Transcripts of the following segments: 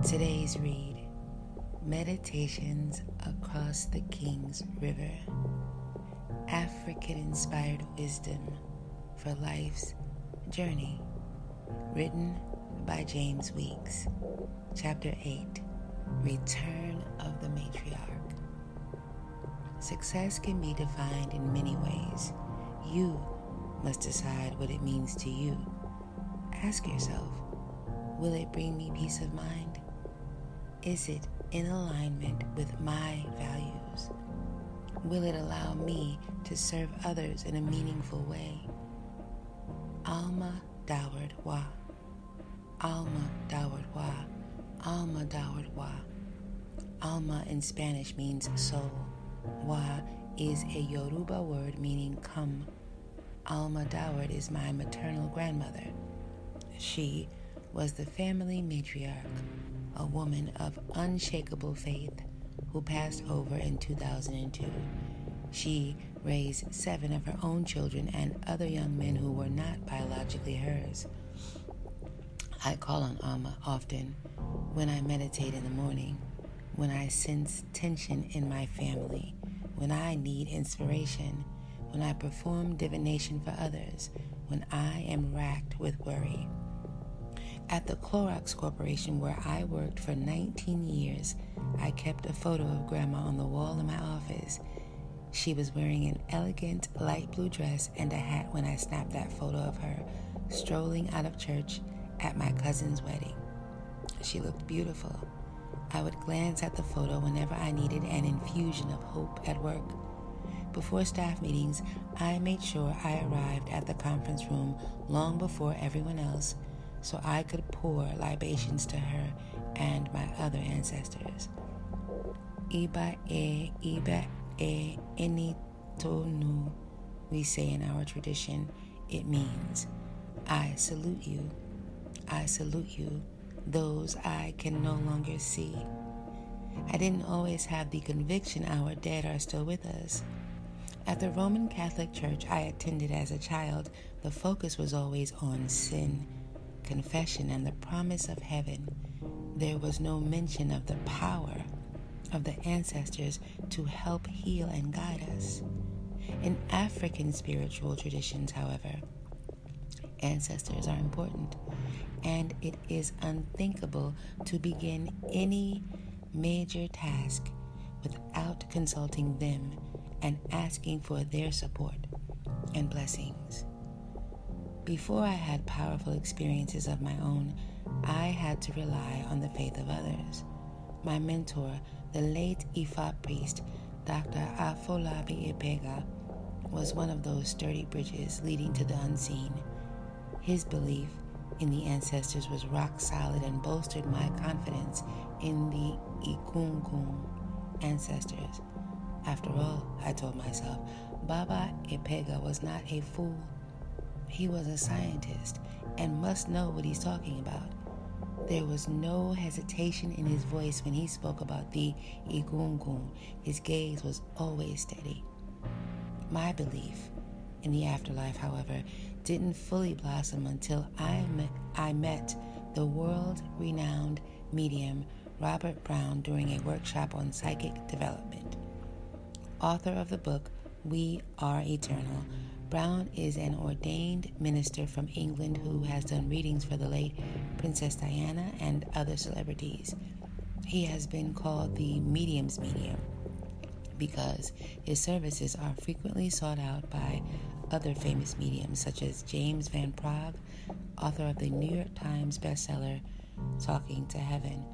Today's read Meditations Across the King's River African inspired wisdom for life's journey. Written by James Weeks. Chapter 8 Return of the Matriarch. Success can be defined in many ways. You must decide what it means to you. Ask yourself Will it bring me peace of mind? Is it in alignment with my values? Will it allow me to serve others in a meaningful way? Alma Daward Wa. Alma Daward Wa. Alma Daward Wa. Alma in Spanish means soul. Wa is a Yoruba word meaning come. Alma Daward is my maternal grandmother. She was the family matriarch a woman of unshakable faith who passed over in 2002. She raised seven of her own children and other young men who were not biologically hers. I call on Alma often when I meditate in the morning, when I sense tension in my family, when I need inspiration, when I perform divination for others, when I am racked with worry. At the Clorox Corporation, where I worked for 19 years, I kept a photo of Grandma on the wall in my office. She was wearing an elegant light blue dress and a hat when I snapped that photo of her strolling out of church at my cousin's wedding. She looked beautiful. I would glance at the photo whenever I needed an infusion of hope at work. Before staff meetings, I made sure I arrived at the conference room long before everyone else so I could pour libations to her and my other ancestors. Iba e, iba e, enitonu, we say in our tradition. It means, I salute you. I salute you, those I can no longer see. I didn't always have the conviction our dead are still with us. At the Roman Catholic Church I attended as a child, the focus was always on sin confession and the promise of heaven, there was no mention of the power of the ancestors to help heal and guide us. In African spiritual traditions, however, ancestors are important, and it is unthinkable to begin any major task without consulting them and asking for their support and blessings. Before I had powerful experiences of my own, I had to rely on the faith of others. My mentor, the late Ifa priest, Dr. Afolabi Epega, was one of those sturdy bridges leading to the unseen. His belief in the ancestors was rock solid and bolstered my confidence in the Egungun ancestors. After all, I told myself, Baba Epega was not a fool. He was a scientist and must know what he's talking about. There was no hesitation in his voice when he spoke about the Egungun. His gaze was always steady. My belief in the afterlife, however, didn't fully blossom until I met, I met the world renowned medium Robert Brown during a workshop on psychic development. Author of the book We Are Eternal, Brown is an ordained minister from England who has done readings for the late Princess Diana and other celebrities. He has been called the medium's medium because his services are frequently sought out by other famous mediums such as James Van Praagh, author of the New York Times bestseller Talking to Heaven.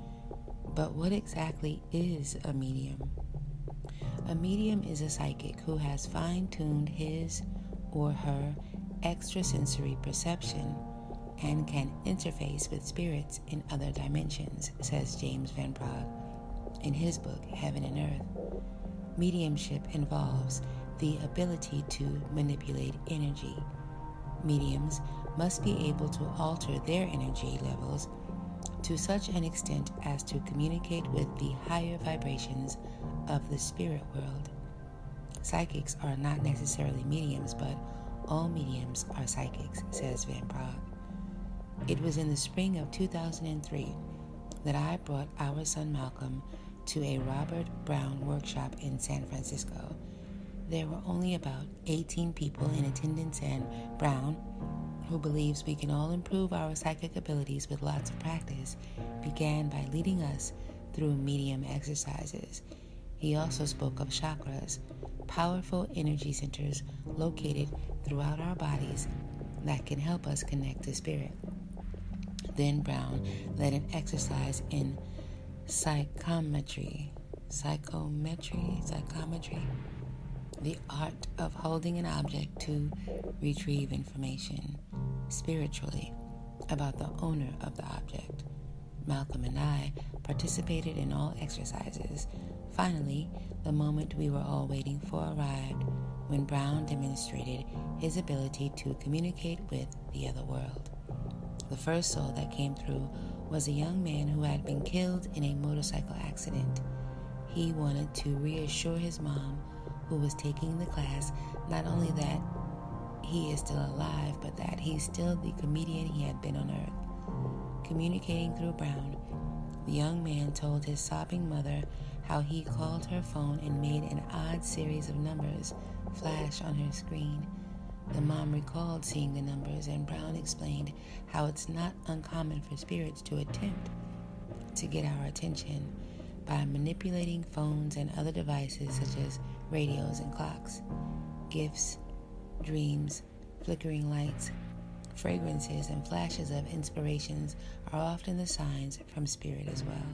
But what exactly is a medium? A medium is a psychic who has fine tuned his or her extrasensory perception and can interface with spirits in other dimensions, says James Van Praagh in his book Heaven and Earth. Mediumship involves the ability to manipulate energy. Mediums must be able to alter their energy levels to such an extent as to communicate with the higher vibrations of the spirit world. Psychics are not necessarily mediums, but all mediums are psychics, says Van Praagh. It was in the spring of 2003 that I brought our son Malcolm to a Robert Brown workshop in San Francisco. There were only about 18 people in attendance, and Brown, who believes we can all improve our psychic abilities with lots of practice, began by leading us through medium exercises. He also spoke of chakras, powerful energy centers located throughout our bodies that can help us connect to spirit. Then Brown led an exercise in psychometry, psychometry, psychometry, the art of holding an object to retrieve information spiritually about the owner of the object. Malcolm and I participated in all exercises. Finally, the moment we were all waiting for arrived when Brown demonstrated his ability to communicate with the other world. The first soul that came through was a young man who had been killed in a motorcycle accident. He wanted to reassure his mom, who was taking the class, not only that he is still alive, but that he's still the comedian he had been on earth. Communicating through Brown, the young man told his sobbing mother how he called her phone and made an odd series of numbers flash on her screen. The mom recalled seeing the numbers, and Brown explained how it's not uncommon for spirits to attempt to get our attention by manipulating phones and other devices such as radios and clocks. Gifts, dreams, flickering lights, fragrances, and flashes of inspirations are often the signs from spirit as well.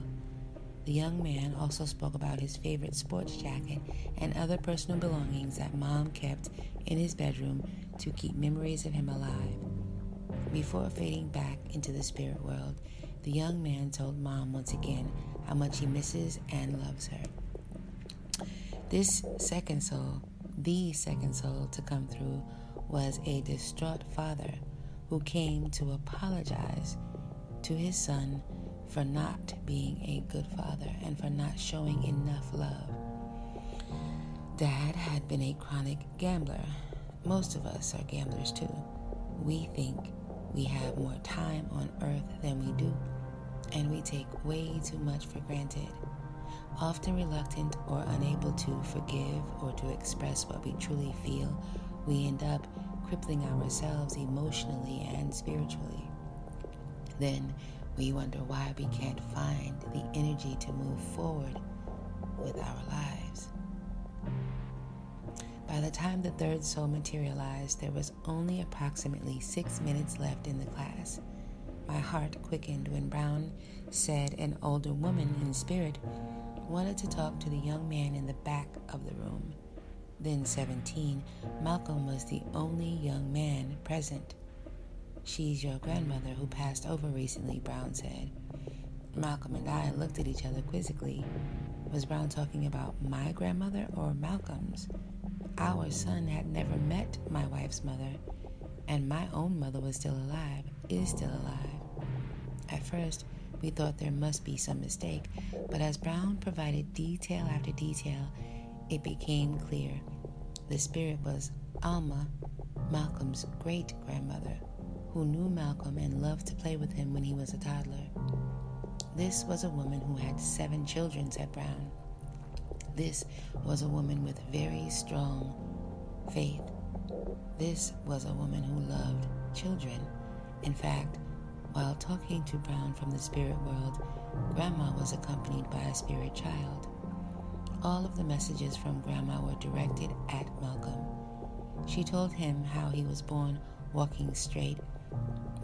The young man also spoke about his favorite sports jacket and other personal belongings that mom kept in his bedroom to keep memories of him alive. Before fading back into the spirit world, the young man told mom once again how much he misses and loves her. This second soul, the second soul to come through, was a distraught father who came to apologize to his son for not being a good father and for not showing enough love. Dad had been a chronic gambler. Most of us are gamblers too. We think we have more time on earth than we do, and we take way too much for granted. Often reluctant or unable to forgive or to express what we truly feel, we end up crippling ourselves emotionally and spiritually. Then we wonder why we can't find the energy to move forward with our lives. By the time the third soul materialized, there was only approximately six minutes left in the class. My heart quickened when Brown said an older woman in spirit wanted to talk to the young man in the back of the room. Then 17, Malcolm was the only young man present. She's your grandmother who passed over recently, Brown said. Malcolm and I looked at each other quizzically. Was Brown talking about my grandmother or Malcolm's? Our son had never met my wife's mother, and my own mother was still alive, is still alive. At first, we thought there must be some mistake, but as Brown provided detail after detail, it became clear. The spirit was Alma, Malcolm's great grandmother who knew Malcolm and loved to play with him when he was a toddler. This was a woman who had seven children, said Brown. This was a woman with very strong faith. This was a woman who loved children. In fact, while talking to Brown from the spirit world, Grandma was accompanied by a spirit child. All of the messages from Grandma were directed at Malcolm. She told him how he was born walking straight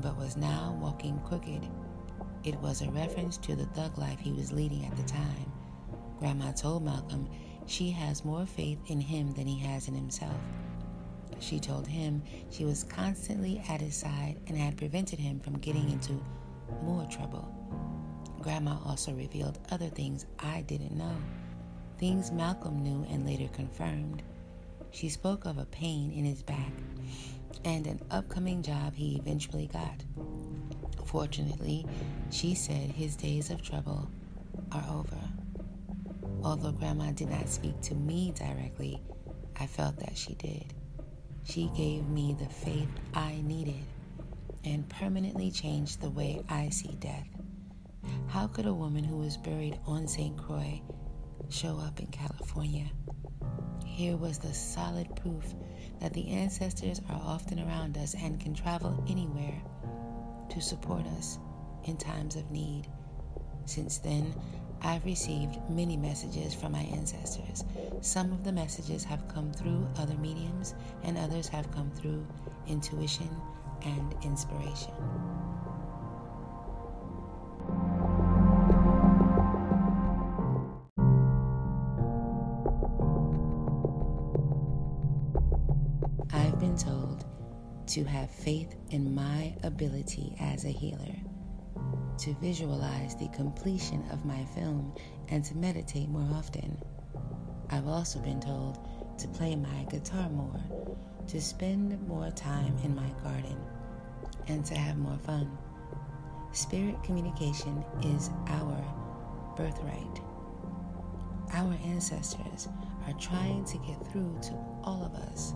but was now walking crooked. It was a reference to the thug life he was leading at the time. Grandma told Malcolm she has more faith in him than he has in himself. She told him she was constantly at his side and had prevented him from getting into more trouble. Grandma also revealed other things I didn't know, things Malcolm knew and later confirmed. She spoke of a pain in his back and an upcoming job he eventually got. Fortunately, she said his days of trouble are over. Although Grandma did not speak to me directly, I felt that she did. She gave me the faith I needed and permanently changed the way I see death. How could a woman who was buried on St. Croix show up in California? Here was the solid proof that the ancestors are often around us and can travel anywhere to support us in times of need. Since then, I've received many messages from my ancestors. Some of the messages have come through other mediums, and others have come through intuition and inspiration. To have faith in my ability as a healer, to visualize the completion of my film, and to meditate more often. I've also been told to play my guitar more, to spend more time in my garden, and to have more fun. Spirit communication is our birthright. Our ancestors are trying to get through to all of us,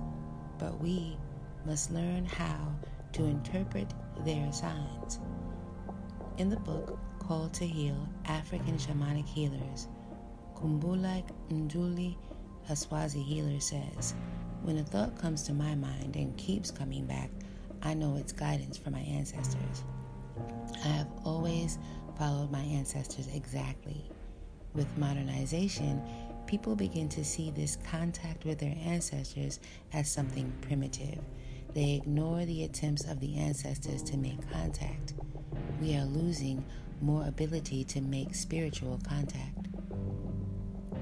but we must learn how to interpret their signs. In the book Called to Heal African Shamanic Healers, Kumbulak Nduli, a Swazi healer, says, When a thought comes to my mind and keeps coming back, I know it's guidance from my ancestors. I have always followed my ancestors exactly. With modernization, people begin to see this contact with their ancestors as something primitive. They ignore the attempts of the ancestors to make contact. We are losing more ability to make spiritual contact.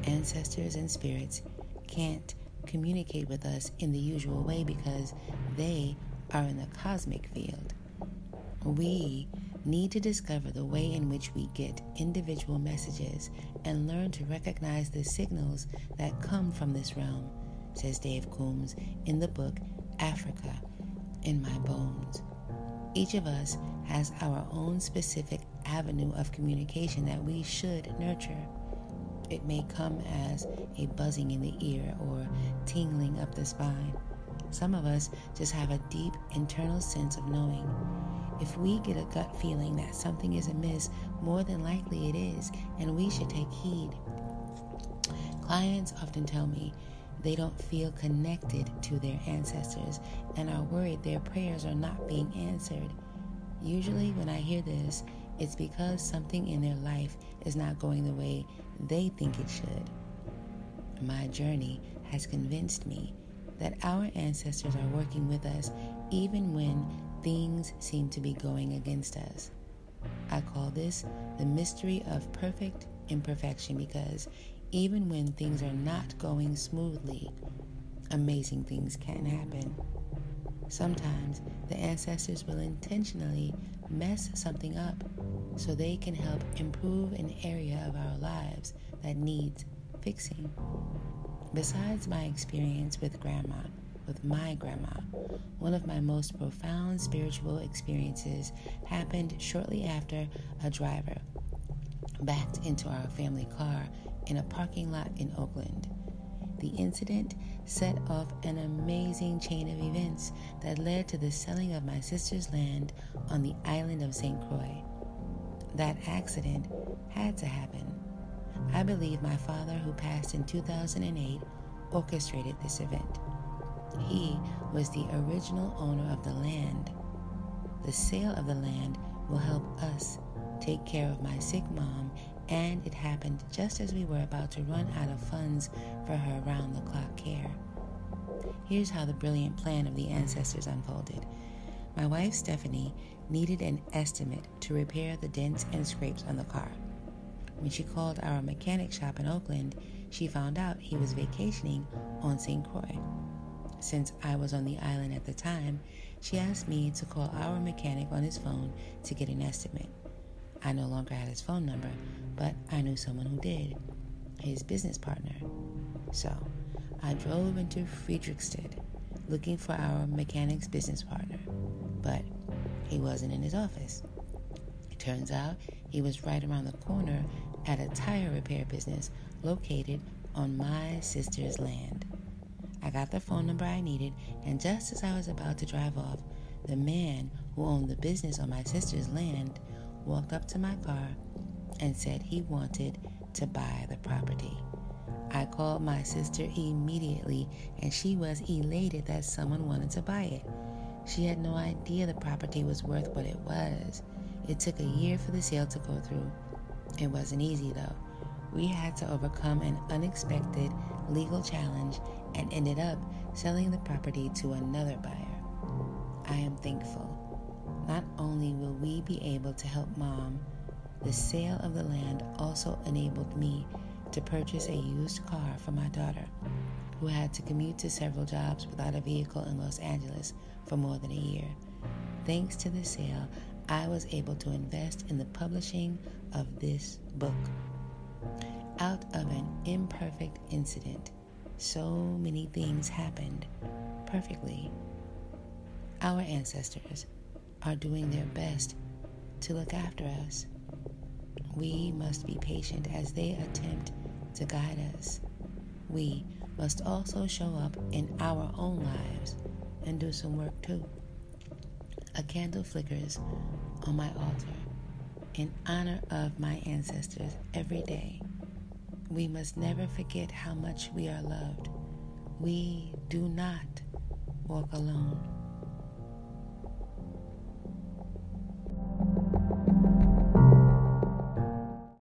Ancestors and spirits can't communicate with us in the usual way because they are in the cosmic field. We need to discover the way in which we get individual messages and learn to recognize the signals that come from this realm, says Dave Coombs in the book Africa in My Bones. Each of us has our own specific avenue of communication that we should nurture. It may come as a buzzing in the ear or tingling up the spine. Some of us just have a deep internal sense of knowing. If we get a gut feeling that something is amiss, more than likely it is, and we should take heed. Clients often tell me they don't feel connected to their ancestors and are worried their prayers are not being answered. Usually, when I hear this, it's because something in their life is not going the way they think it should. My journey has convinced me that our ancestors are working with us even when things seem to be going against us. I call this the mystery of perfect imperfection because even when things are not going smoothly, amazing things can happen. Sometimes the ancestors will intentionally mess something up so they can help improve an area of our lives that needs fixing. Besides my experience with grandma, with my grandma, one of my most profound spiritual experiences happened shortly after a driver backed into our family car in a parking lot in Oakland. The incident set off an amazing chain of events that led to the selling of my sister's land on the island of St. Croix. That accident had to happen. I believe my father, who passed in 2008, orchestrated this event. He was the original owner of the land. The sale of the land will help us take care of my sick mom and it happened just as we were about to run out of funds for her round the clock care. Here's how the brilliant plan of the ancestors unfolded. My wife Stephanie needed an estimate to repair the dents and scrapes on the car. When she called our mechanic shop in Oakland, she found out he was vacationing on St. Croix. Since I was on the island at the time, she asked me to call our mechanic on his phone to get an estimate. I no longer had his phone number, but I knew someone who did, his business partner. So I drove into Frederiksted looking for our mechanic's business partner, but he wasn't in his office. It turns out he was right around the corner at a tire repair business located on my sister's land. I got the phone number I needed, and just as I was about to drive off, the man who owned the business on my sister's land walked up to my car and said he wanted to buy the property. I called my sister immediately and she was elated that someone wanted to buy it. She had no idea the property was worth what it was. It took a year for the sale to go through. It wasn't easy though. We had to overcome an unexpected legal challenge and ended up selling the property to another buyer. I am thankful. Not only will we be able to help mom, the sale of the land also enabled me to purchase a used car for my daughter, who had to commute to several jobs without a vehicle in Los Angeles for more than a year. Thanks to the sale, I was able to invest in the publishing of this book. Out of an imperfect incident, so many things happened perfectly. Our ancestors are doing their best to look after us. We must be patient as they attempt to guide us. We must also show up in our own lives and do some work too. A candle flickers on my altar in honor of my ancestors every day. We must never forget how much we are loved. We do not walk alone.